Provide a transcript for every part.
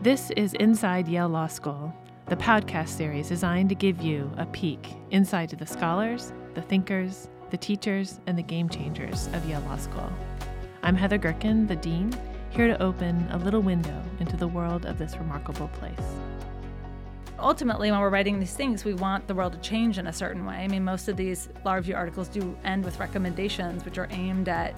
This is Inside Yale Law School, the podcast series designed to give you a peek inside to the scholars, the thinkers, the teachers, and the game changers of Yale Law School. I'm Heather Gerken, the Dean, here to open a little window into the world of this remarkable place. Ultimately, when we're writing these things, we want the world to change in a certain way. I mean, most of these law review articles do end with recommendations, which are aimed at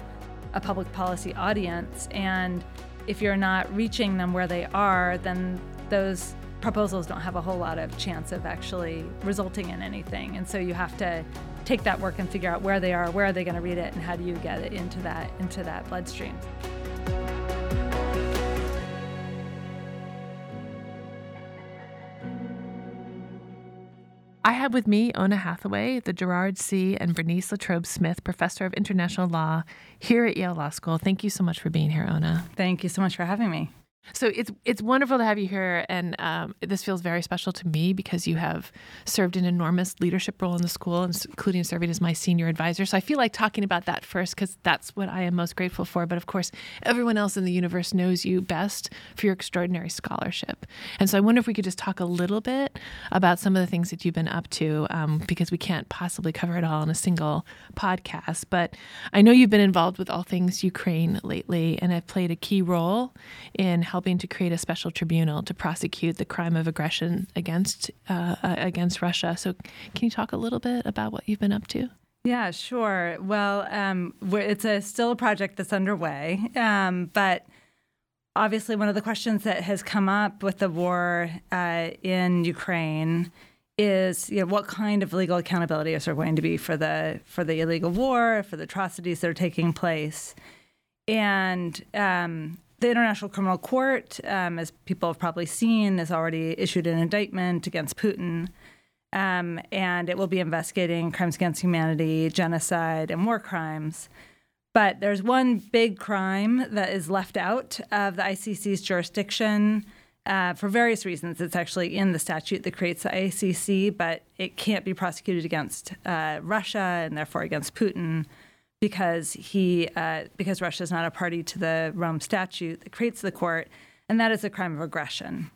a public policy audience. And if you're not reaching them where they are, then those proposals don't have a whole lot of chance of actually resulting in anything. And so you have to take that work and figure out where they are, where are they going to read it, and how do you get it into that into that bloodstream. I have with me Oona Hathaway, the Gerard C. and Bernice Latrobe Smith Professor of International Law here at Yale Law School. Thank you so much for being here, Oona. Thank you so much for having me. So it's it's wonderful to have you here, and um, this feels very special to me because you have served an enormous leadership role in the school, including serving as my senior advisor. So I feel like talking about that first because that's what I am most grateful for. But of course, everyone else in the universe knows you best for your extraordinary scholarship. And so I wonder if we could just talk a little bit about some of the things that you've been up to, um, because we can't possibly cover it all in a single podcast. But I know you've been involved with all things Ukraine lately, and have played a key role in helping to create a special tribunal to prosecute the crime of aggression against uh, uh, against Russia. So, can you talk a little bit about what you've been up to? Yeah, sure. Well, um, it's a still a project that's underway, um, but obviously one of the questions that has come up with the war uh, in Ukraine is you know, what kind of legal accountability is there going to be for the for the illegal war, for the atrocities that are taking place, and um, the International Criminal Court, um, as people have probably seen, has already issued an indictment against Putin. Um, and it will be investigating crimes against humanity, genocide, and war crimes. But there's one big crime that is left out of the ICC's jurisdiction uh, for various reasons. It's actually in the statute that creates the ICC, but it can't be prosecuted against uh, Russia and therefore against Putin because he uh, because Russia is not a party to the Rome Statute that creates the court, and that is a crime of aggression.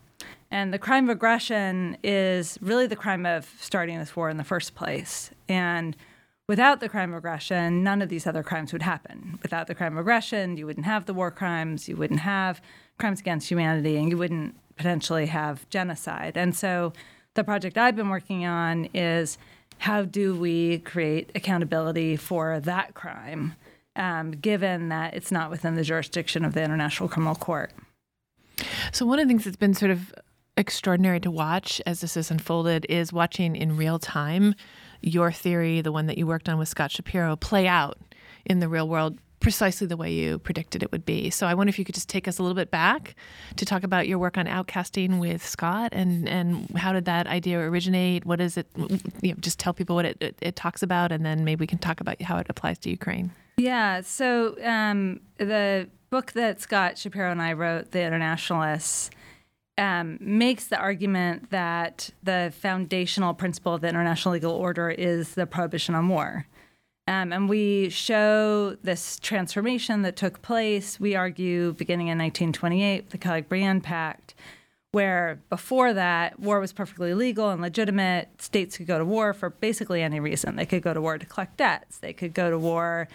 And the crime of aggression is really the crime of starting this war in the first place. And without the crime of aggression, none of these other crimes would happen. Without the crime of aggression, you wouldn't have the war crimes, you wouldn't have crimes against humanity, and you wouldn't potentially have genocide. And so the project I've been working on is how do we create accountability for that crime, um, given that it's not within the jurisdiction of the International Criminal Court? So, one of the things that's been sort of extraordinary to watch as this has unfolded is watching in real time your theory, the one that you worked on with Scott Shapiro, play out in the real world precisely the way you predicted it would be. So I wonder if you could just take us a little bit back to talk about your work on outcasting with Scott and and how did that idea originate? What is it? You know, just tell people what it, it, it talks about, and then maybe we can talk about how it applies to Ukraine. Yeah. So um, the book that Scott Shapiro and I wrote, The Internationalists. Um, makes the argument that the foundational principle of the international legal order is the prohibition on war. Um, and we show this transformation that took place, we argue, beginning in 1928, the Kellogg's Briand Pact, where before that, war was perfectly legal and legitimate. States could go to war for basically any reason. They could go to war to collect debts, they could go to war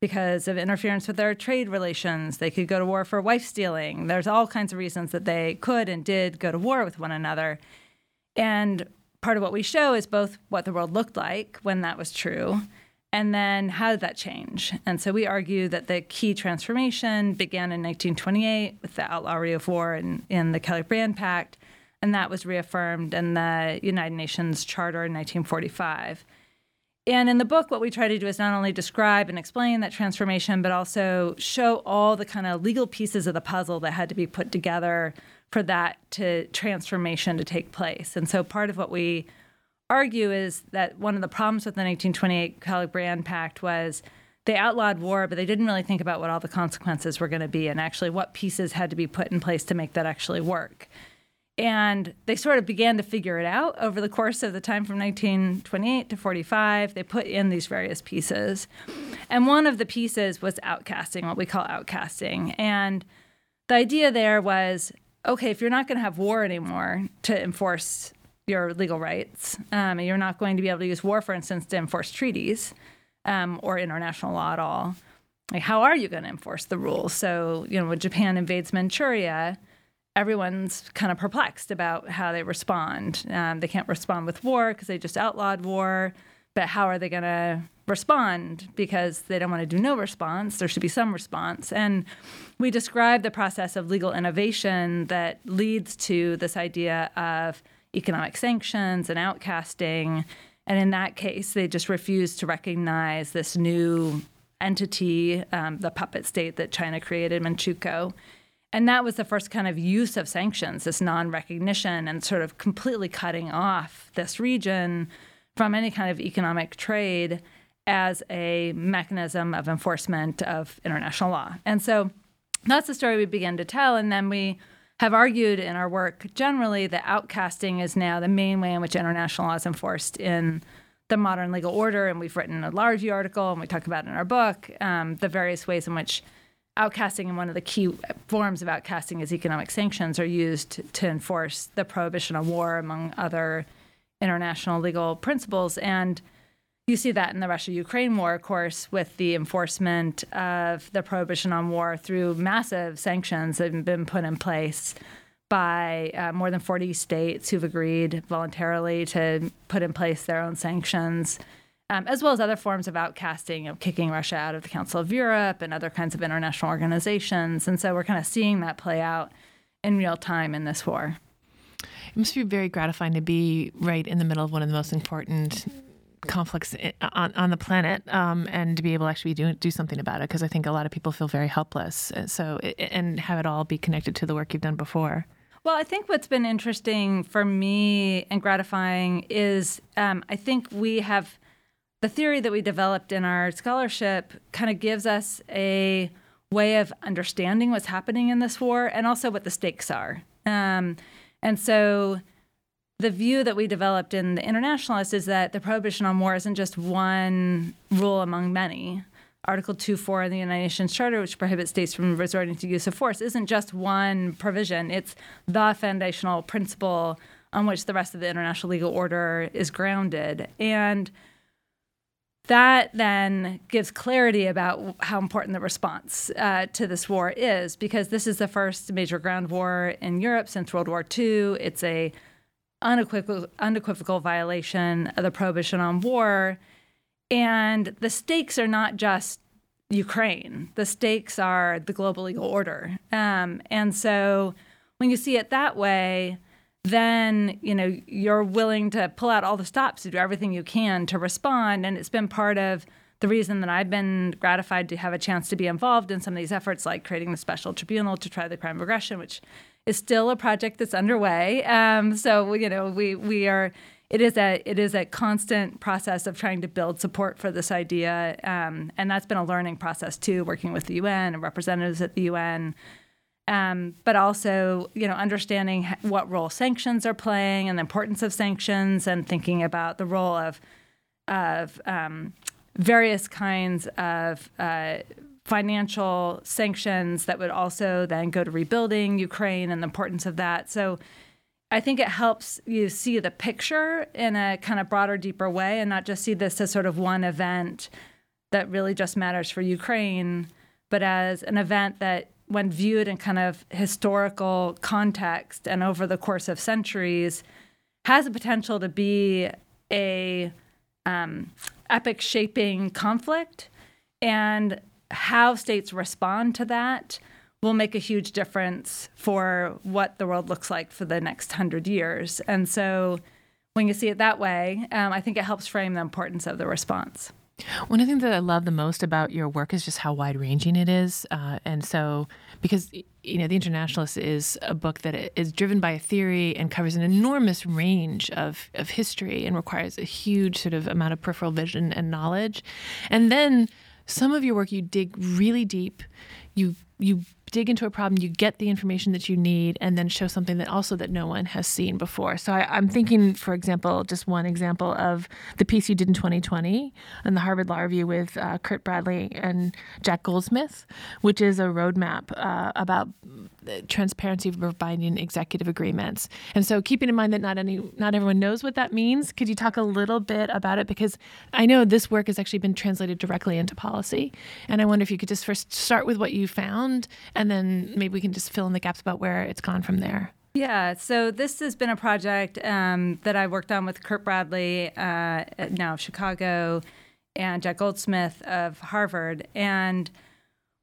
because of interference with their trade relations, they could go to war for wife stealing. There's all kinds of reasons that they could and did go to war with one another. And part of what we show is both what the world looked like when that was true and then how did that change? And so we argue that the key transformation began in 1928 with the outlawry of war in, in the Kellogg's Briand Pact, and that was reaffirmed in the United Nations Charter in 1945. And in the book, what we try to do is not only describe and explain that transformation, but also show all the kind of legal pieces of the puzzle that had to be put together for that to transformation to take place. And so part of what we argue is that one of the problems with the 1928 Kellogg's Briand Pact was they outlawed war, but they didn't really think about what all the consequences were going to be and actually what pieces had to be put in place to make that actually work. And they sort of began to figure it out over the course of the time from 1928 to 45. They put in these various pieces. And one of the pieces was outcasting, what we call outcasting. And the idea there was okay, if you're not going to have war anymore to enforce your legal rights, um, you're not going to be able to use war, for instance, to enforce treaties um, or international law at all, like how are you going to enforce the rules? So, you know, when Japan invades Manchuria, everyone's kind of perplexed about how they respond. Um, they can't respond with war because they just outlawed war, but how are they going to respond? Because they don't want to do no response. There should be some response. And we describe the process of legal innovation that leads to this idea of economic sanctions and outcasting. And in that case, they just refused to recognize this new entity, um, the puppet state that China created, Manchukuo. And that was the first kind of use of sanctions, this non recognition and sort of completely cutting off this region from any kind of economic trade as a mechanism of enforcement of international law. And so that's the story we began to tell. And then we have argued in our work generally that outcasting is now the main way in which international law is enforced in the modern legal order. And we've written a large article and we talk about in our book um, the various ways in which outcasting and one of the key forms of outcasting is economic sanctions are used to enforce the prohibition of war among other international legal principles and you see that in the Russia Ukraine war, of course, with the enforcement of the prohibition on war through massive sanctions that have been put in place by uh, more than 40 states who've agreed voluntarily to put in place their own sanctions, um, as well as other forms of outcasting, of kicking Russia out of the Council of Europe and other kinds of international organizations. And so we're kind of seeing that play out in real time in this war. It must be very gratifying to be right in the middle of one of the most important conflicts on, on the planet um, and to be able to actually do, do something about it because I think a lot of people feel very helpless. Uh, so, and have it all be connected to the work you've done before. Well, I think what's been interesting for me and gratifying is um, I think we have the theory that we developed in our scholarship kind of gives us a way of understanding what's happening in this war and also what the stakes are. Um, and so the view that we developed in the internationalist is that the prohibition on war isn't just one rule among many. Article 2.4 of the United Nations Charter, which prohibits states from resorting to use of force, isn't just one provision. It's the foundational principle on which the rest of the international legal order is grounded. And that then gives clarity about how important the response uh, to this war is, because this is the first major ground war in Europe since World War II. It's a unequivocal, unequivocal violation of the prohibition on war. And the stakes are not just Ukraine, the stakes are the global legal order. Um, and so when you see it that way, then you know you're willing to pull out all the stops to do everything you can to respond and it's been part of the reason that I've been gratified to have a chance to be involved in some of these efforts like creating the special tribunal to try the crime of aggression which is still a project that's underway. Um, so you know, we we are. It is a it is a constant process of trying to build support for this idea, um, and that's been a learning process too, working with the UN and representatives at the UN. Um, but also, you know, understanding what role sanctions are playing and the importance of sanctions, and thinking about the role of of um, various kinds of uh, financial sanctions that would also then go to rebuilding Ukraine and the importance of that. So I think it helps you see the picture in a kind of broader, deeper way and not just see this as sort of one event that really just matters for Ukraine, but as an event that, when viewed in kind of historical context and over the course of centuries, has the potential to be a um, epic shaping conflict and how states respond to that will make a huge difference for what the world looks like for the next hundred years. And so when you see it that way, um, I think it helps frame the importance of the response. One of the things that I love the most about your work is just how wide ranging it is. Uh, and so, because, you know, The Internationalist is a book that is driven by a theory and covers an enormous range of, of history and requires a huge sort of amount of peripheral vision and knowledge. And then some of your work you dig really deep. You you dig into a problem, you get the information that you need, and then show something that also that no one has seen before. So I, am thinking, for example, just one example of the piece you did in 2020 in the Harvard Law Review with uh, Curt Bradley and Jack Goldsmith, which is a roadmap uh, about transparency for binding executive agreements. And so, keeping in mind that not any, not everyone knows what that means, could you talk a little bit about it? Because I know this work has actually been translated directly into policy, and I wonder if you could just first start with what you found, and then maybe we can just fill in the gaps about where it's gone from there. Yeah, so this has been a project um, that I worked on with Curt Bradley, uh, now of Chicago, and Jack Goldsmith of Harvard, and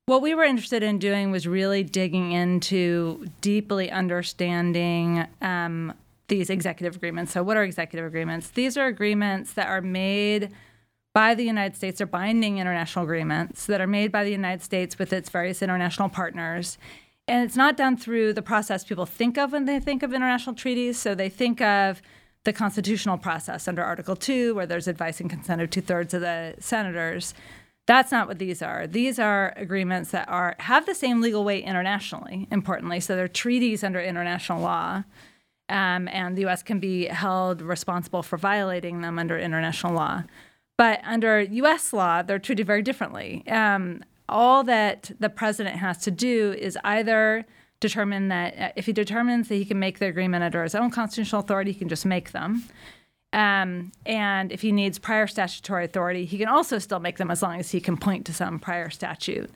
what we were interested in doing was really digging into deeply understanding um, these executive agreements. So, what are executive agreements? These are agreements that are made by the United States, are binding international agreements that are made by the United States with its various international partners. And it's not done through the process people think of when they think of international treaties. So, they think of the constitutional process under Article 2, where there's advice and consent of two thirds of the senators. That's not what these are. These are agreements that are have the same legal weight internationally. Importantly, so they're treaties under international law, um, and the U.S. can be held responsible for violating them under international law. But under U.S. law, they're treated very differently. Um, all that the president has to do is either determine that uh, if he determines that he can make the agreement under his own constitutional authority, he can just make them. Um, and if he needs prior statutory authority, he can also still make them as long as he can point to some prior statute.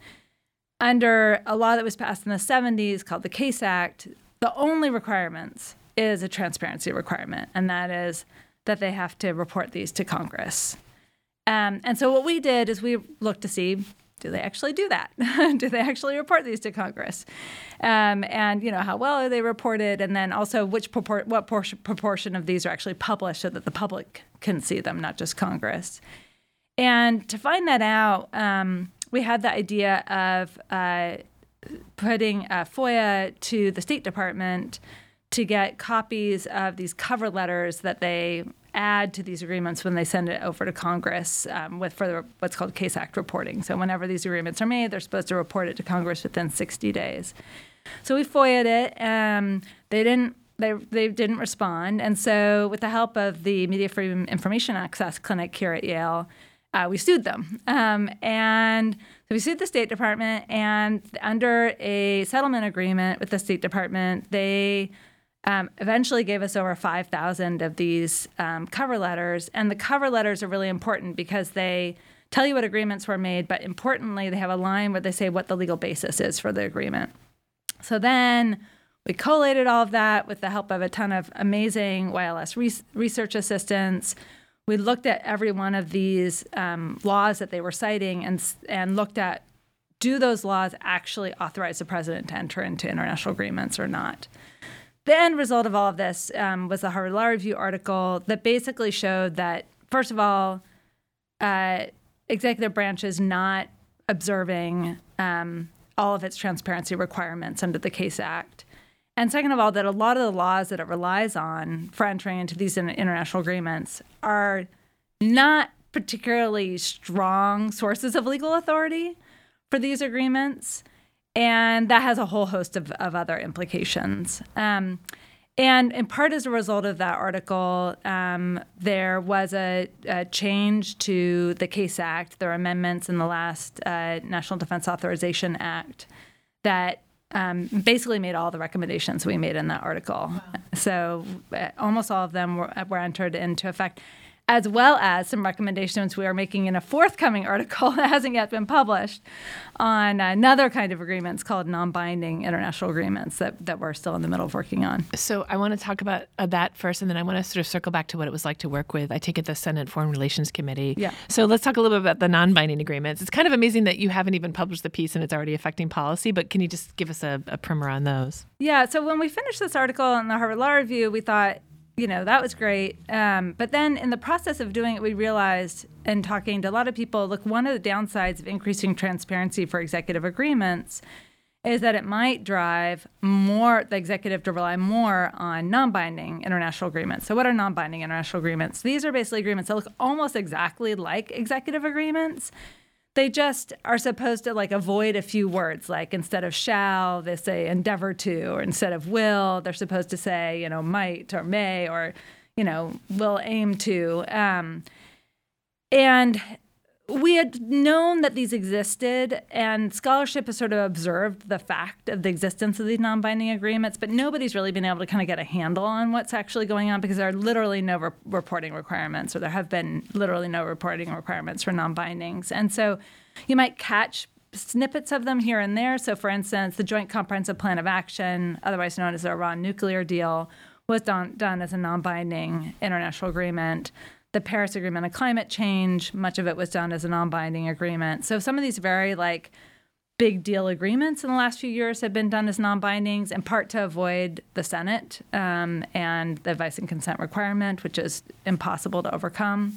Under a law that was passed in the 70s called the Case Act, the only requirements is a transparency requirement, and that is that they have to report these to Congress. Um, and so what we did is we looked to see do they actually do that? do they actually report these to Congress? Um, and you know how well are they reported, and then also which propor- what portion, proportion of these are actually published so that the public can see them, not just Congress. And to find that out, um, we had the idea of uh, putting a FOIA to the State Department to get copies of these cover letters that they add to these agreements when they send it over to Congress um, with further what's called Case Act reporting. So whenever these agreements are made, they're supposed to report it to Congress within 60 days. So we FOIA'd it. Um, they didn't. They, they didn't respond, and so with the help of the Media Freedom Information Access Clinic here at Yale, uh, we sued them. Um, and so we sued the State Department, and under a settlement agreement with the State Department, they um, eventually gave us over 5,000 of these um, cover letters. And the cover letters are really important because they tell you what agreements were made, but importantly, they have a line where they say what the legal basis is for the agreement. So then we collated all of that with the help of a ton of amazing YLS re- research assistants. We looked at every one of these um, laws that they were citing and, and looked at do those laws actually authorize the president to enter into international agreements or not? The end result of all of this um, was the Harvard Law Review article that basically showed that, first of all, uh, executive branch is not observing um, all of its transparency requirements under the Case Act. And second of all, that a lot of the laws that it relies on for entering into these international agreements are not particularly strong sources of legal authority for these agreements and that has a whole host of, of other implications. Um, and in part as a result of that article, um, there was a, a, change to the CASE Act. There were amendments in the last uh, National Defense Authorization Act that um, basically made all the recommendations we made in that article. Wow. So uh, almost all of them were, were entered into effect as well as some recommendations we are making in a forthcoming article that hasn't yet been published on another kind of agreements called non-binding international agreements that, that we're still in the middle of working on. So I want to talk about uh, that first, and then I want to sort of circle back to what it was like to work with, I take it, the Senate Foreign Relations Committee. Yeah. So let's talk a little bit about the non-binding agreements. It's kind of amazing that you haven't even published the piece and it's already affecting policy, but can you just give us a, a primer on those? Yeah, so when we finished this article in the Harvard Law Review, we thought you know, that was great. Um, but then in the process of doing it, we realized, and talking to a lot of people, look, one of the downsides of increasing transparency for executive agreements is that it might drive more the executive to rely more on non-binding international agreements. So what are non-binding international agreements? These are basically agreements that look almost exactly like executive agreements. They just are supposed to like avoid a few words. Like instead of shall they say endeavor to. Or instead of will they're supposed to say you know might or may or you know will aim to. Um, and we had known that these existed, and scholarship has sort of observed the fact of the existence of these non binding agreements, but nobody's really been able to kind of get a handle on what's actually going on because there are literally no re- reporting requirements, or there have been literally no reporting requirements for non bindings. And so you might catch snippets of them here and there. So, for instance, the Joint Comprehensive Plan of Action, otherwise known as the Iran nuclear deal, was done, done as a non binding international agreement the Paris Agreement on climate change. Much of it was done as a non-binding agreement. So some of these very like big deal agreements in the last few years have been done as non-bindings, in part to avoid the Senate um, and the advice and consent requirement, which is impossible to overcome.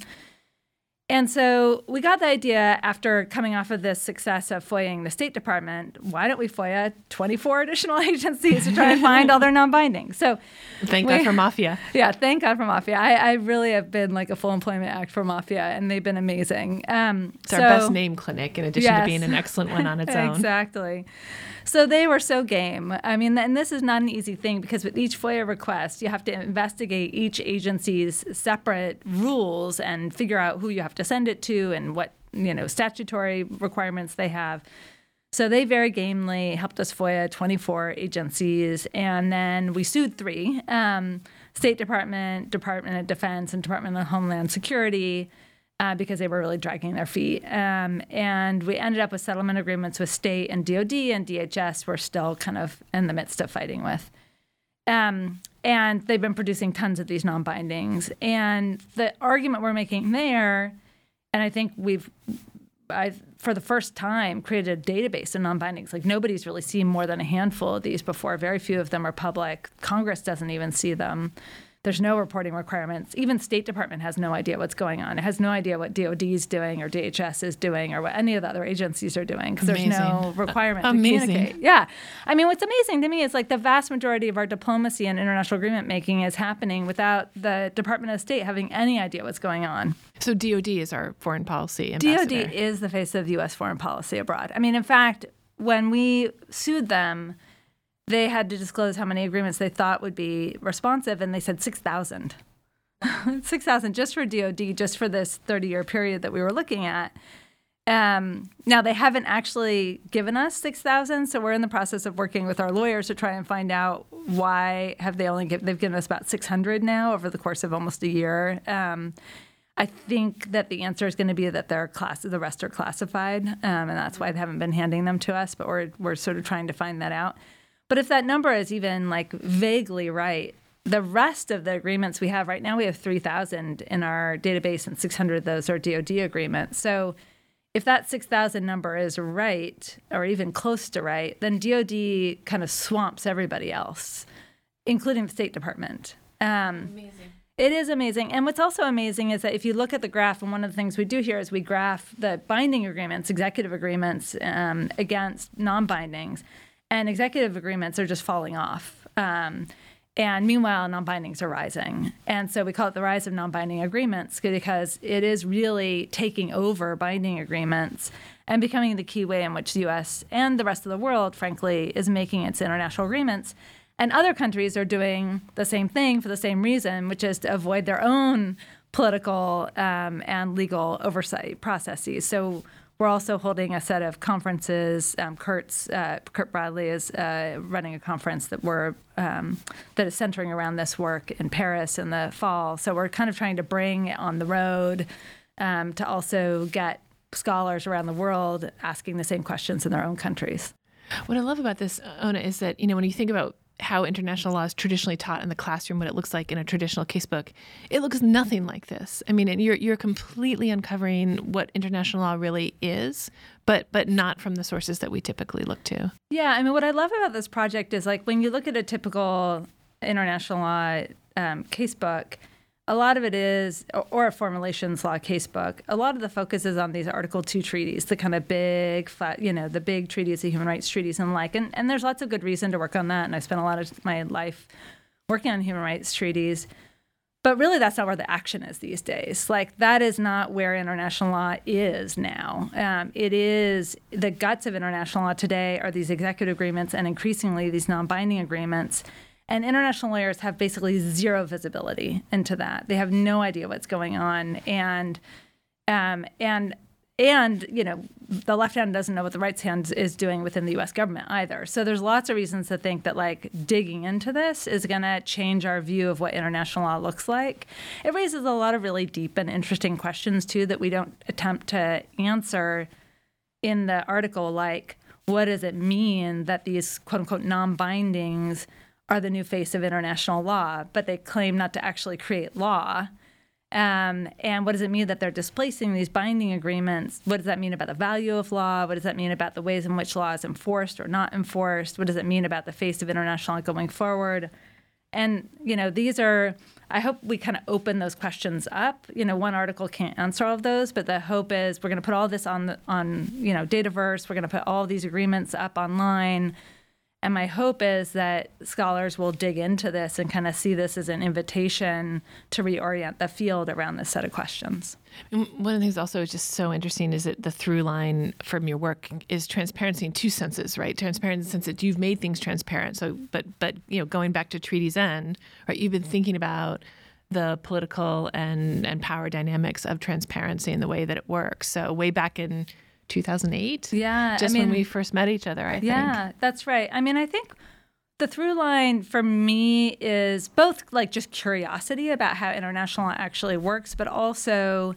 And so we got the idea after coming off of this success of FOIAing the State Department, why don't we FOIA 24 additional agencies to try and find all their non-binding? So thank we, God for MFIA. Yeah, thank God for MFIA. I, I, really have been like a full employment act for MFIA, and they've been amazing. Um, it's so, our best name clinic, in addition yes. to being an excellent one on its own. exactly. So they were so game. I mean, and this is not an easy thing because with each FOIA request, you have to investigate each agency's separate rules and figure out who you have to send it to and what you know statutory requirements they have. So they very gamely helped us FOIA 24 agencies, and then we sued three: um, State Department, Department of Defense, and Department of Homeland Security uh, because they were really dragging their feet. Um, and we ended up with settlement agreements with state and DoD and DHS. We're still kind of in the midst of fighting with. Um, and they've been producing tons of these non-bindings. And the argument we're making there, and I think we've, I've for the first time created a database of non-bindings. Like nobody's really seen more than a handful of these before. Very few of them are public. Congress doesn't even see them. There's no reporting requirements. Even State Department has no idea what's going on. It has no idea what DoD is doing or DHS is doing or what any of the other agencies are doing because there's no requirement uh, to communicate. Yeah. I mean, what's amazing to me is like the vast majority of our diplomacy and international agreement making is happening without the Department of State having any idea what's going on. So DoD is our foreign policy ambassador. DoD is the face of U.S. foreign policy abroad. I mean, in fact, when we sued them, they had to disclose how many agreements they thought would be responsive, and they said 6,000. 6,000 just for DoD, just for this 30 year period that we were looking at. Um, now they haven't actually given us 6,000, so we're in the process of working with our lawyers to try and find out why have they only given, they've given us about 600 now over the course of almost a year. Um, I think that the answer is going to be that class, the rest are classified, um, and that's why they haven't been handing them to us. But we're we're sort of trying to find that out. But if that number is even like vaguely right, the rest of the agreements we have right now, we have 3,000 in our database, and 600 of those are DoD agreements. So if that 6,000 number is right, or even close to right, then DoD kind of swamps everybody else, including the State Department. Um, amazing. It is amazing. And what's also amazing is that if you look at the graph, and one of the things we do here is we graph the binding agreements, executive agreements um, against non bindings and executive agreements are just falling off. Um, and meanwhile, non bindings are rising. And so we call it the rise of non binding agreements because it is really taking over binding agreements and becoming the key way in which the US and the rest of the world, frankly, is making its international agreements. And other countries are doing the same thing for the same reason, which is to avoid their own political um, and legal oversight processes. So we're also holding a set of conferences. Um, Curt's uh, Curt Bradley is uh, running a conference that we're um, that is centering around this work in Paris in the fall. So we're kind of trying to bring it on the road um, to also get scholars around the world asking the same questions in their own countries. What I love about this, Oona, is that you know when you think about how international law is traditionally taught in the classroom, what it looks like in a traditional casebook, it looks nothing like this. I mean, you're you're completely uncovering what international law really is, but but not from the sources that we typically look to. Yeah, I mean, what I love about this project is like when you look at a typical international law um, casebook a lot of it is, or a foreign relations law casebook. A lot of the focus is on these Article Two treaties, the kind of big, flat, you know, the big treaties, the human rights treaties, and like. And, and there's lots of good reason to work on that. And I spent a lot of my life working on human rights treaties. but really, that's not where the action is these days. Like, that is not where international law is now. Um, it is the guts of international law today are these executive agreements and increasingly these non binding agreements. And international lawyers have basically zero visibility into that. They have no idea what's going on. And um, and and you know the left hand doesn't know what the right hand is doing within the U.S. government either. So there's lots of reasons to think that like digging into this is going to change our view of what international law looks like. It raises a lot of really deep and interesting questions too that we don't attempt to answer in the article, like what does it mean that these quote unquote non-bindings are the new face of international law, but they claim not to actually create law. Um, and what does it mean that they're displacing these binding agreements? What does that mean about the value of law? What does that mean about the ways in which law is enforced or not enforced? What does it mean about the face of international law going forward? And you know, these are. I hope we kind of open those questions up. You know, one article can't answer all of those, but the hope is we're going to put all this on the, on you know Dataverse. We're going to put all these agreements up online and my hope is that scholars will dig into this and kind of see this as an invitation to reorient the field around this set of questions. One of the things also is just so interesting is that the through line from your work is transparency in two senses, right? Transparency in the sense that you've made things transparent. So, but but you know, going back to Treaties' End, right? You've been thinking about the political and and power dynamics of transparency and the way that it works. So, way back in 2008. Yeah. Just I mean, when we first met each other, I think. Yeah, that's right. I mean, I think the through line for me is both like just curiosity about how international law actually works, but also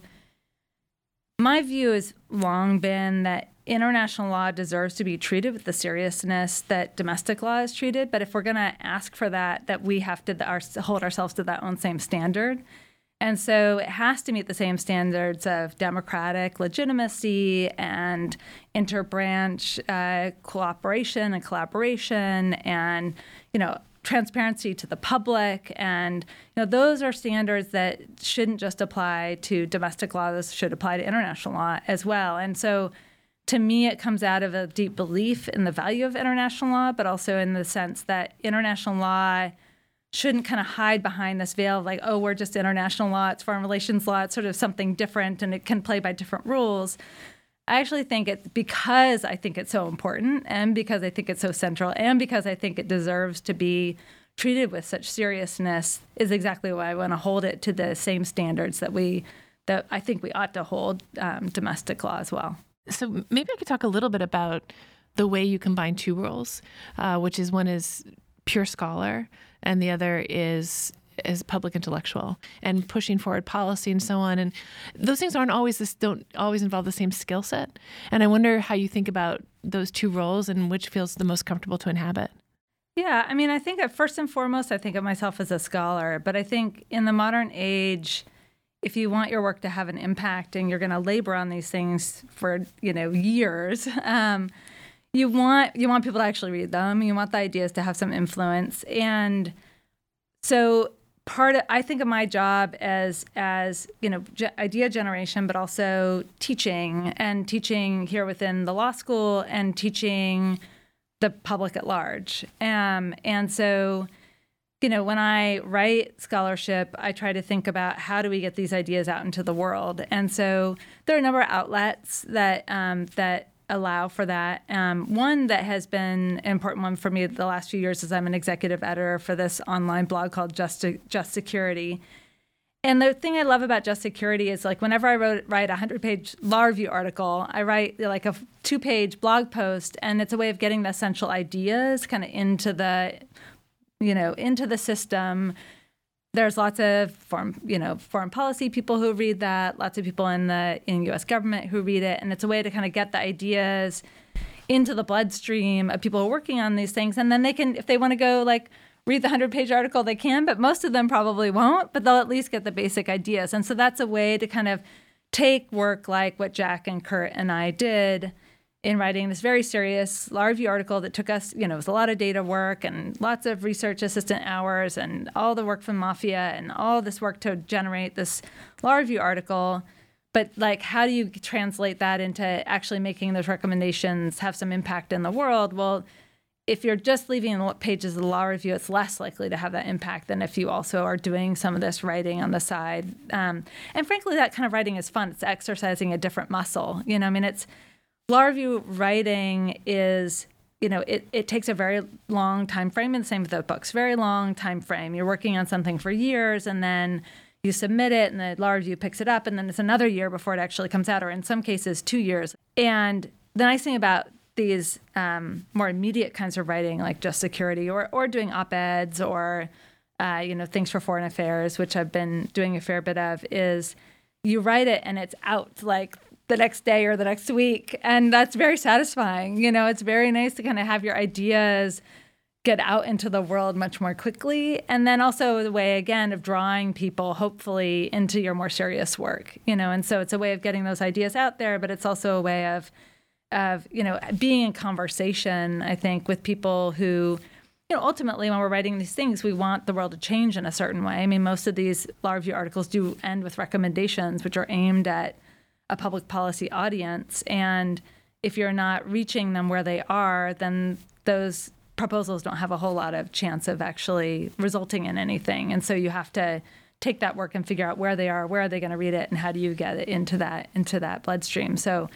my view has long been that international law deserves to be treated with the seriousness that domestic law is treated. But if we're going to ask for that, that we have to our, hold ourselves to that own same standard. And so it has to meet the same standards of democratic legitimacy and interbranch uh, cooperation and collaboration and, you know, transparency to the public. And you know those are standards that shouldn't just apply to domestic law should apply to international law as well. And so to me it comes out of a deep belief in the value of international law but also in the sense that international law shouldn't kind of hide behind this veil of like, oh, we're just international law, it's foreign relations law, it's sort of something different and it can play by different rules. I actually think it because I think it's so important and because I think it's so central and because I think it deserves to be treated with such seriousness is exactly why I want to hold it to the same standards that we that I think we ought to hold um, domestic law as well. So maybe I could talk a little bit about the way you combine two roles, uh, which is one is pure scholar and the other is public intellectual and pushing forward policy and so on. And those things aren't always this don't always involve the same skill set. And i wonder how you think about those two roles and which feels the most comfortable to inhabit. Yeah i mean i think first and foremost i think of myself as a scholar. But i think in the modern age if you want your work to have an impact and you're going to labor on these things for you know years um, you want you want people to actually read them. You want the ideas to have some influence, and so part of I think of my job as as you know ge- idea generation, but also teaching and teaching here within the law school and teaching the public at large. Um, and so you know, when I write scholarship, I try to think about how do we get these ideas out into the world. And so there are a number of outlets that um, that allow for that. Um, one that has been an important one for me the last few years is I'm an executive editor for this online blog called Just Just Security. And the thing I love about Just Security is like whenever I wrote, write a 100 page law review article, I write like a two page blog post, and it's a way of getting the essential ideas kind of into the, you know, into the system there's lots of foreign, you know, foreign policy people who read that, lots of people in the in U.S. government who read it, and it's a way to kind of get the ideas into the bloodstream of people who are working on these things, and then they can, if they want to go like read the 100 page article, they can, but most of them probably won't, but they'll at least get the basic ideas, and so that's a way to kind of take work like what Jack and Curt and I did in writing this very serious law review article that took us, you know, it was a lot of data work and lots of research assistant hours and all the work from MFIA and all this work to generate this law review article. But like, how do you translate that into actually making those recommendations have some impact in the world? Well, if you're just leaving the pages of the law review, it's less likely to have that impact than if you also are doing some of this writing on the side. Um, and frankly, that kind of writing is fun. It's exercising a different muscle. You know, I mean, it's law review writing is you know it, it takes a very long time frame and the same with the books very long time frame. You're working on something for years and then you submit it and the law review picks it up and then it's another year before it actually comes out or in some cases two years. And the nice thing about these um, more immediate kinds of writing like just security or, or doing op-eds or uh, you know things for foreign affairs which i've been doing a fair bit of is you write it and it's out like the next day or the next week. And that's very satisfying. You know, it's very nice to kind of have your ideas get out into the world much more quickly. And then also the way, again, of drawing people hopefully into your more serious work, you know. And so it's a way of getting those ideas out there, but it's also a way of, of you know, being in conversation, I think, with people who, you know, ultimately when we're writing these things, we want the world to change in a certain way. I mean, most of these law review articles do end with recommendations, which are aimed at a public policy audience. And if you're not reaching them where they are, then those proposals don't have a whole lot of chance of actually resulting in anything. And so you have to take that work and figure out where they are, where are they going to read it, and how do you get it into that into that bloodstream. So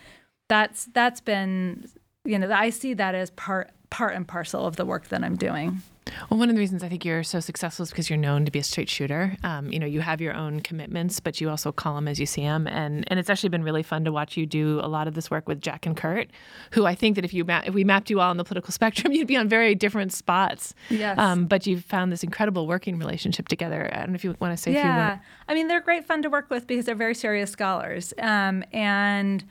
that's that's been you know I see that as part part and parcel of the work that I'm doing. Well, one of the reasons I think you're so successful is because you're known to be a straight shooter. Um, you know, you have your own commitments, but you also call them as you see them, and and it's actually been really fun to watch you do a lot of this work with Jack and Curt, who I think that if you ma- if we mapped you all on the political spectrum, you'd be on very different spots. Yes. Um, but you've found this incredible working relationship together. I don't know if you want to say yeah. a few. I mean, they're great fun to work with because they're very serious scholars, um, and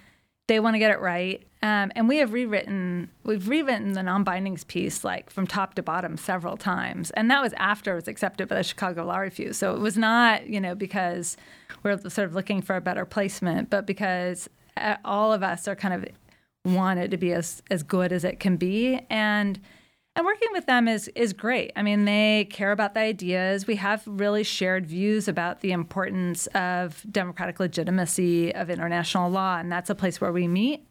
they want to get it right. Um, and we have rewritten we've rewritten the non-bindings piece like from top to bottom several times, and that was after it was accepted by the Chicago Law Review. So it was not you know because we're sort of looking for a better placement, but because uh, all of us are kind of want it to be as as good as it can be, and and working with them is is great. I mean, they care about the ideas. We have really shared views about the importance of democratic legitimacy of international law, and that's a place where we meet.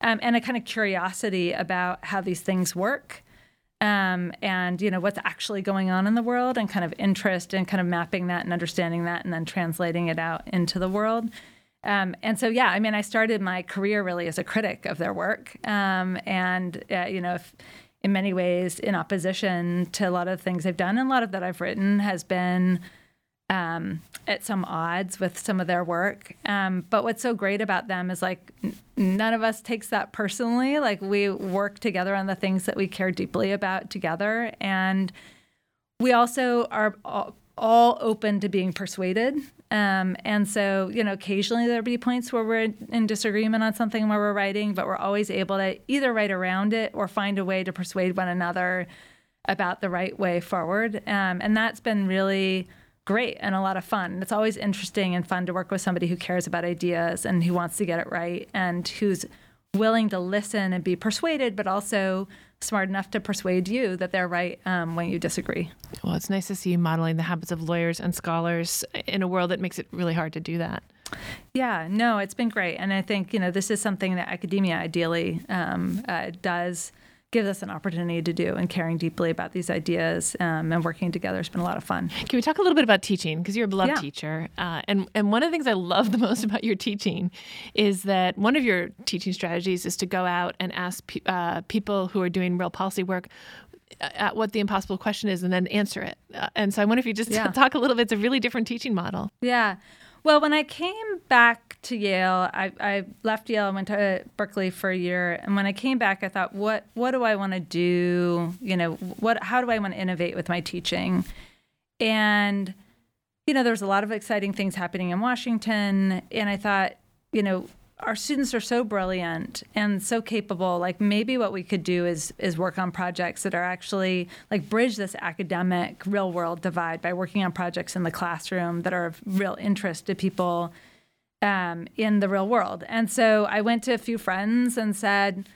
Um, and a kind of curiosity about how these things work, um, and you know what's actually going on in the world, and kind of interest in kind of mapping that and understanding that, and then translating it out into the world. Um, and so, yeah, I mean, I started my career really as a critic of their work, um, and uh, you know, if in many ways in opposition to a lot of things they've done. And a lot of that I've written has been um, at some odds with some of their work. Um, but what's so great about them is like n- none of us takes that personally. Like we work together on the things that we care deeply about together. And we also are all, all open to being persuaded. Um, and so, you know, occasionally there'll be points where we're in disagreement on something where we're writing, but we're always able to either write around it or find a way to persuade one another about the right way forward. Um, and that's been really great and a lot of fun. It's always interesting and fun to work with somebody who cares about ideas and who wants to get it right and who's willing to listen and be persuaded, but also smart enough to persuade you that they're right um, when you disagree. Well, it's nice to see you modeling the habits of lawyers and scholars in a world that makes it really hard to do that. Yeah, no, it's been great, and I think you know this is something that academia ideally um, uh, does gives us an opportunity to do and caring deeply about these ideas um, and working together has been a lot of fun. Can we talk a little bit about teaching? Because you're a beloved Yeah. teacher. Uh, and, and one of the things I love the most about your teaching is that one of your teaching strategies is to go out and ask pe- uh, people who are doing real policy work uh, at what the impossible question is and then answer it. Uh, and so I wonder if you just Yeah. talk a little bit. It's a really different teaching model. Yeah. Well, when I came back to Yale, I, I left Yale and went to Berkeley for a year. And when I came back, I thought, what what do I want to do? You know, what how do I want to innovate with my teaching? And you know, there was a lot of exciting things happening in Washington, and I thought, you know, our students are so brilliant and so capable like maybe what we could do is is work on projects that are actually like bridge this academic real world divide by working on projects in the classroom that are of real interest to people um, in the real world. And so i went to a few friends and said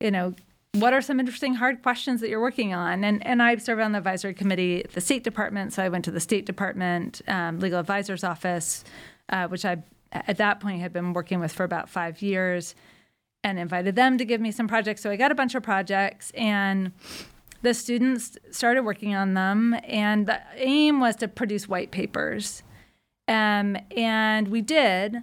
you know what are some interesting hard questions that you're working on? And and i serve on the advisory committee at the state department. So i went to the state department um, legal advisor's office uh, which i at that point had been working with for about five years and invited them to give me some projects. So i got a bunch of projects and the students started working on them, and the aim was to produce white papers. Um, and we did.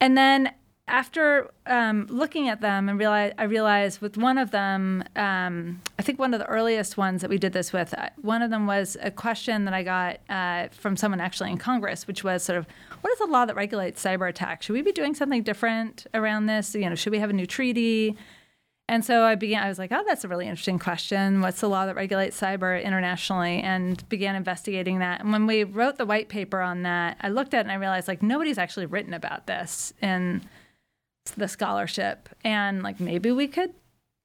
And then after um, looking at them and realize, I realized with one of them, um, I think one of the earliest ones that we did this with, uh, one of them was a question that I got uh, from someone actually in Congress, which was sort of, what is the law that regulates cyber attacks? Should we be doing something different around this? You know, should we have a new treaty? And so I began, I was like, oh, that's a really interesting question. What's the law that regulates cyber internationally? And began investigating that. And when we wrote the white paper on that, I looked at it and I realized like nobody's actually written about this in the scholarship. And like maybe we could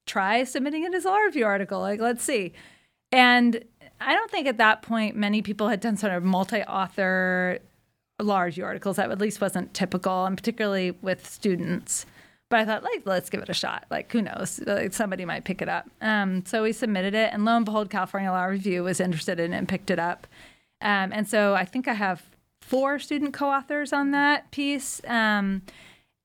try submitting it as a law review article. Like, let's see. And I don't think at that point many people had done sort of multi author law review articles. That at least wasn't typical, and particularly with students. But I thought, like, let's give it a shot. Like, who knows? Like, somebody might pick it up. Um, so we submitted it, and lo and behold, California Law Review was interested in it and picked it up. Um, and so I think I have four student co-authors on that piece. Um,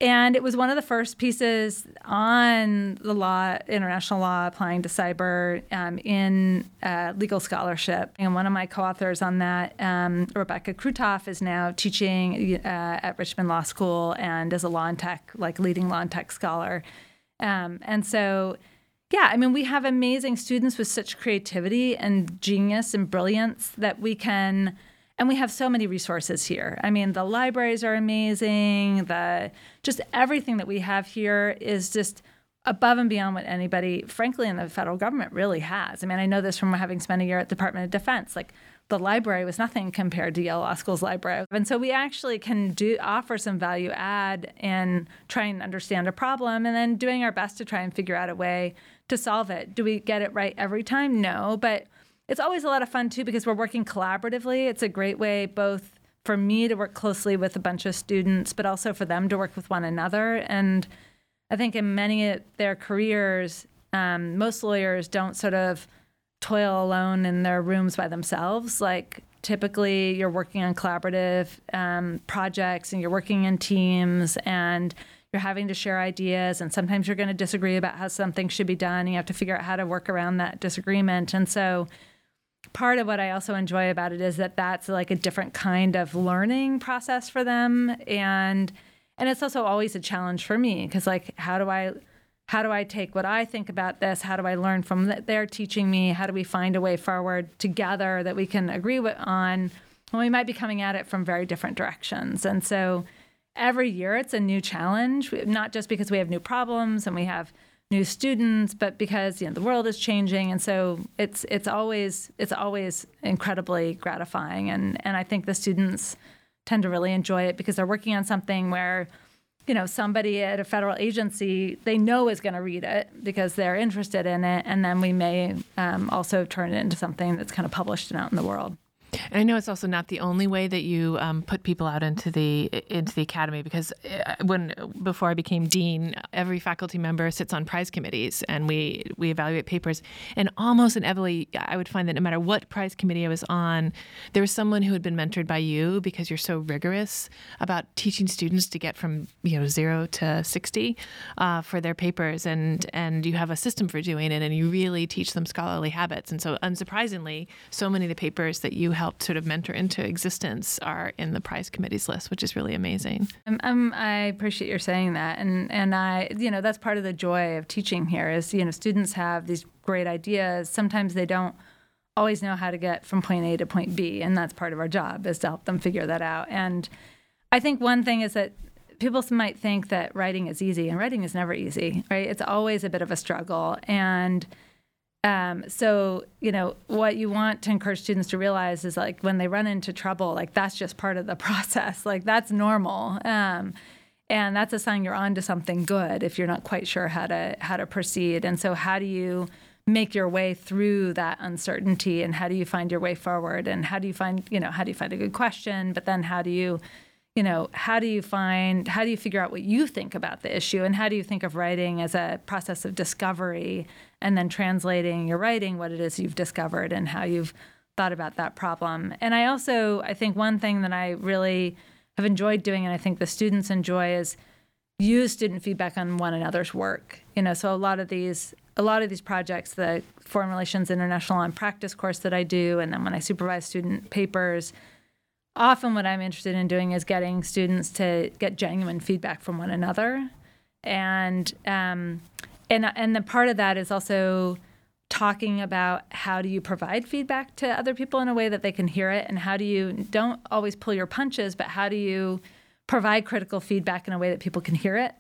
and it was one of the first pieces on the law, international law applying to cyber um, in uh, legal scholarship. And one of my co authors on that, um, Rebecca Crootof, is now teaching uh, at Richmond Law School and is a law and tech, like leading law and tech scholar. Um, and so, yeah, I mean, we have amazing students with such creativity and genius and brilliance that we can and we have so many resources here. I mean, the libraries are amazing. The just everything that we have here is just above and beyond what anybody, frankly, in the federal government really has. I mean, I know this from having spent a year at the Department of Defense. Like the library was nothing compared to Yale Law School's library. And so we actually can do offer some value add in trying to understand a problem and then doing our best to try and figure out a way to solve it. Do we get it right every time? No, but it's always a lot of fun too because we're working collaboratively. It's a great way both for me to work closely with a bunch of students, but also for them to work with one another. And I think in many of their careers, um, most lawyers don't sort of toil alone in their rooms by themselves. Like typically, you're working on collaborative um, projects and you're working in teams and you're having to share ideas. And sometimes you're going to disagree about how something should be done. And You have to figure out how to work around that disagreement. And so, part of what I also enjoy about it is that that's like a different kind of learning process for them and and it's also always a challenge for me because like how do I how do I take what I think about this? How do I learn from that they're teaching me? How do we find a way forward together that we can agree with, on? Well, we might be coming at it from very different directions. And so every year it's a new challenge, not just because we have new problems and we have new students, but because you know the world is changing, and so it's it's always it's always incredibly gratifying, and and I think the students tend to really enjoy it because they're working on something where you know somebody at a federal agency they know is going to read it because they're interested in it and then we may um, also turn it into something that's kind of published and out in the world and I know it's also not the only way that you um, put people out into the into the academy because uh, when before I became dean, every faculty member sits on prize committees and we we evaluate papers. And almost inevitably, I would find that no matter what prize committee I was on, there was someone who had been mentored by you because you're so rigorous about teaching students to get from you know zero to sixty uh, for their papers, and and you have a system for doing it, and you really teach them scholarly habits. And so, unsurprisingly, so many of the papers that you help helped sort of mentor into existence are in the prize committee's list, which is really amazing. Um, um, I appreciate your saying that, and and I, you know, that's part of the joy of teaching here is you know students have these great ideas. Sometimes they don't always know how to get from point A to point B, and that's part of our job is to help them figure that out. And I think one thing is that people might think that writing is easy, and writing is never easy, right? It's always a bit of a struggle, and um, so, you know, what you want to encourage students to realize is like when they run into trouble, like that's just part of the process. Like that's normal. Um, and that's a sign you're on to something good if you're not quite sure how to how to proceed. And so how do you make your way through that uncertainty and how do you find your way forward and how do you find, you know, how do you find a good question, but then how do you you know, how do you find, how do you figure out what you think about the issue, and how do you think of writing as a process of discovery, and then translating your writing what it is you've discovered and how you've thought about that problem. And I also, I think one thing that I really have enjoyed doing, and I think the students enjoy, is use student feedback on one another's work. You know, so a lot of these a lot of these projects, the Foreign Relations International and Practice course that I do, and then when I supervise student papers, often what I'm interested in doing is getting students to get genuine feedback from one another, and um, and and the part of that is also talking about how do you provide feedback to other people in a way that they can hear it, and how do you don't always pull your punches, but how do you provide critical feedback in a way that people can hear it,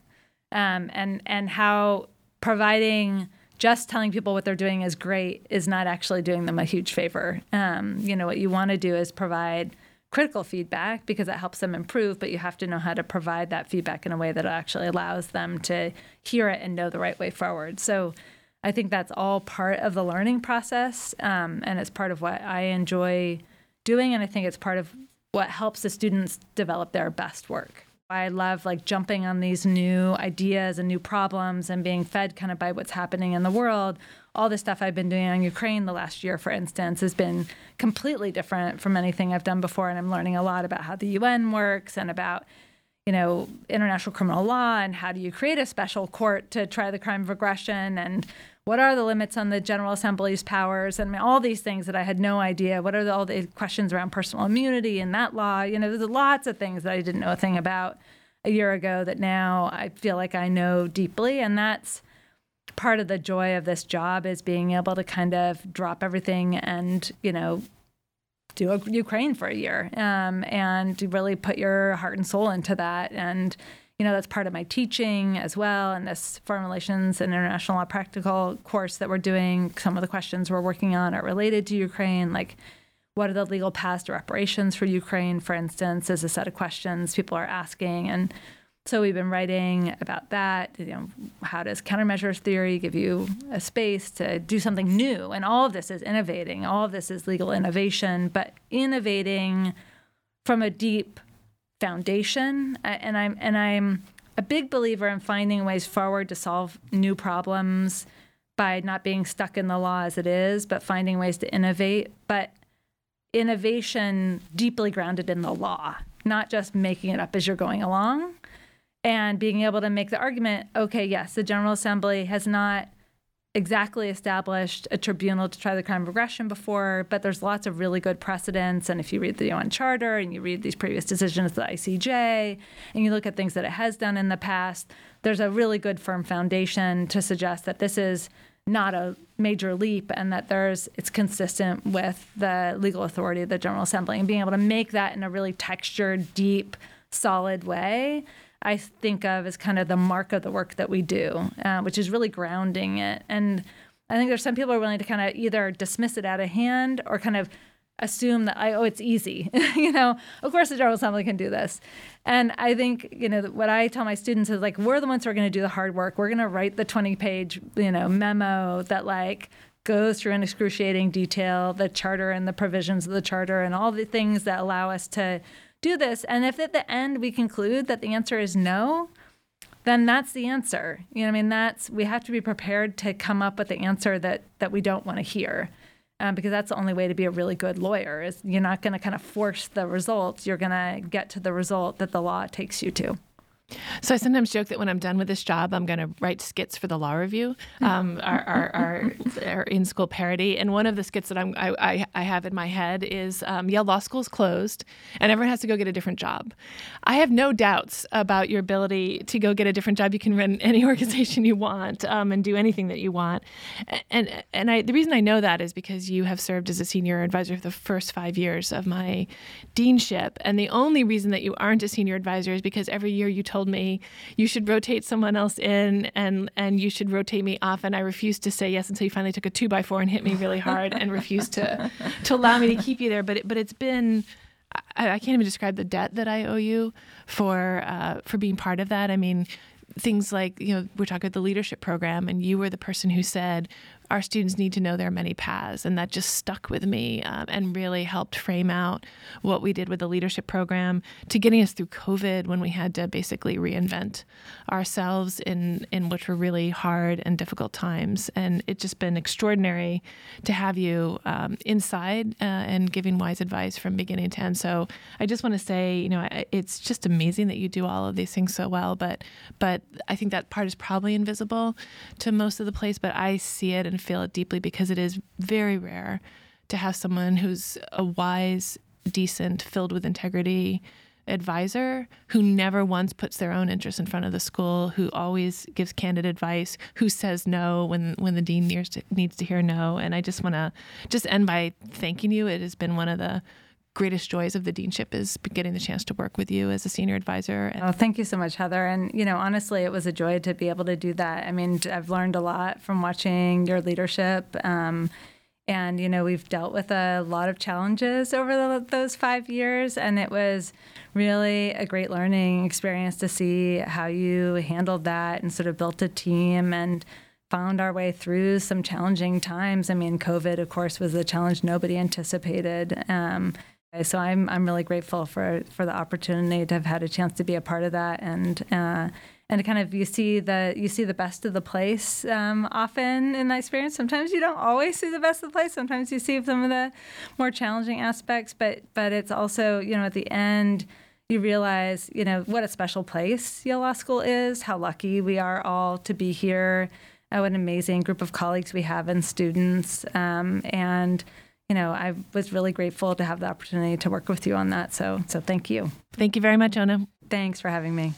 um, and and how providing just telling people what they're doing is great is not actually doing them a huge favor. Um, you know what you want to do is provide critical feedback because it helps them improve, but you have to know how to provide that feedback in a way that actually allows them to hear it and know the right way forward. So I think that's all part of the learning process, um, and it's part of what I enjoy doing, and I think it's part of what helps the students develop their best work. I love like jumping on these new ideas and new problems and being fed kind of by what's happening in the world. All the stuff I've been doing on Ukraine the last year, for instance, has been completely different from anything I've done before. And I'm learning a lot about how the UN works and about, you know, international criminal law and how do you create a special court to try the crime of aggression and what are the limits on the General Assembly's powers and all these things that I had no idea. What are the, all the questions around personal immunity and that law? You know, there's lots of things that I didn't know a thing about a year ago that now I feel like I know deeply, and that's part of the joy of this job is being able to kind of drop everything and you know do a Ukraine for a year um, and really put your heart and soul into that and you know, that's part of my teaching as well. And this foreign relations and international law practical course that we're doing, some of the questions we're working on are related to Ukraine, like what are the legal paths to reparations for Ukraine, for instance, is a set of questions people are asking. And so we've been writing about that. You know, how does countermeasures theory give you a space to do something new? And all of this is innovating. All of this is legal innovation, but innovating from a deep foundation and i'm and i'm a big believer in finding ways forward to solve new problems by not being stuck in the law as it is but finding ways to innovate but innovation deeply grounded in the law not just making it up as you're going along and being able to make the argument okay yes the general assembly has not exactly established a tribunal to try the crime of aggression before, but there's lots of really good precedents. And if you read the UN Charter and you read these previous decisions of the ICJ and you look at things that it has done in the past, there's a really good firm foundation to suggest that this is not a major leap and that there's it's consistent with the legal authority of the General Assembly and being able to make that in a really textured, deep, solid way I think of as kind of the mark of the work that we do, uh, which is really grounding it. And I think there's some people are willing to kind of either dismiss it out of hand or kind of assume that I, oh, it's easy. you know, of course the General Assembly can do this. And I think, you know, what I tell my students is like, we're the ones who are going to do the hard work. We're going to write the 20 page, you know, memo that like goes through in excruciating detail the charter and the provisions of the charter and all the things that allow us to do this. And if at the end we conclude that the answer is no, then that's the answer. You know, I mean, that's we have to be prepared to come up with the answer that that we don't want to hear, um, because that's the only way to be a really good lawyer. Is you're not going to kind of force the results. You're going to get to the result that the law takes you to. So I sometimes joke that when I'm done with this job, I'm going to write skits for the Law Review, um, our, our, our, our, in-school parody. And one of the skits that I'm, I, I have in my head is um, Yale Law School is closed, and everyone has to go get a different job. I have no doubts about your ability to go get a different job. You can run any organization you want um, and do anything that you want. And and I, the reason I know that is because you have served as a senior advisor for the first five years of my deanship. And the only reason that you aren't a senior advisor is because every year you told me you should rotate someone else in and and you should rotate me off. And I refused to say yes until you finally took a two by four and hit me really hard and refused to to allow me to keep you there. But it, but it's been I, I, can't even describe the debt that I owe you for uh, for being part of that. I mean things like you know we're talking about the leadership program and you were the person who said our students need to know there are many paths. And that just stuck with me um, and really helped frame out what we did with the leadership program to getting us through COVID when we had to basically reinvent ourselves in, in which were really hard and difficult times. And it's just been extraordinary to have you um, inside uh, and giving wise advice from beginning to end. So I just want to say, you know, it's just amazing that you do all of these things so well. But but I think that part is probably invisible to most of the place. But I see it and feel it deeply because it is very rare to have someone who's a wise, decent, filled with integrity advisor who never once puts their own interests in front of the school, who always gives candid advice, who says no when when the dean needs to, needs to hear no. And I just want to just end by thanking you. It has been one of the greatest joys of the deanship is getting the chance to work with you as a senior advisor. Oh, thank you so much, Heather. And you know, honestly, it was a joy to be able to do that. I mean, I've learned a lot from watching your leadership. Um, and you know, we've dealt with a lot of challenges over the, those five years, and it was really a great learning experience to see how you handled that and sort of built a team and found our way through some challenging times. I mean, COVID, of course, was a challenge nobody anticipated. Um, so I'm I'm really grateful for for the opportunity to have had a chance to be a part of that and uh, and kind of you see the you see the best of the place um, often in that experience. Sometimes you don't always see the best of the place. Sometimes you see some of the more challenging aspects, but but it's also you know at the end you realize you know what a special place Yale Law School is, how lucky we are all to be here, oh, what an amazing group of colleagues we have and students, um, and you know, I was really grateful to have the opportunity to work with you on that. So, so thank you. Thank you very much, Oona. Thanks for having me.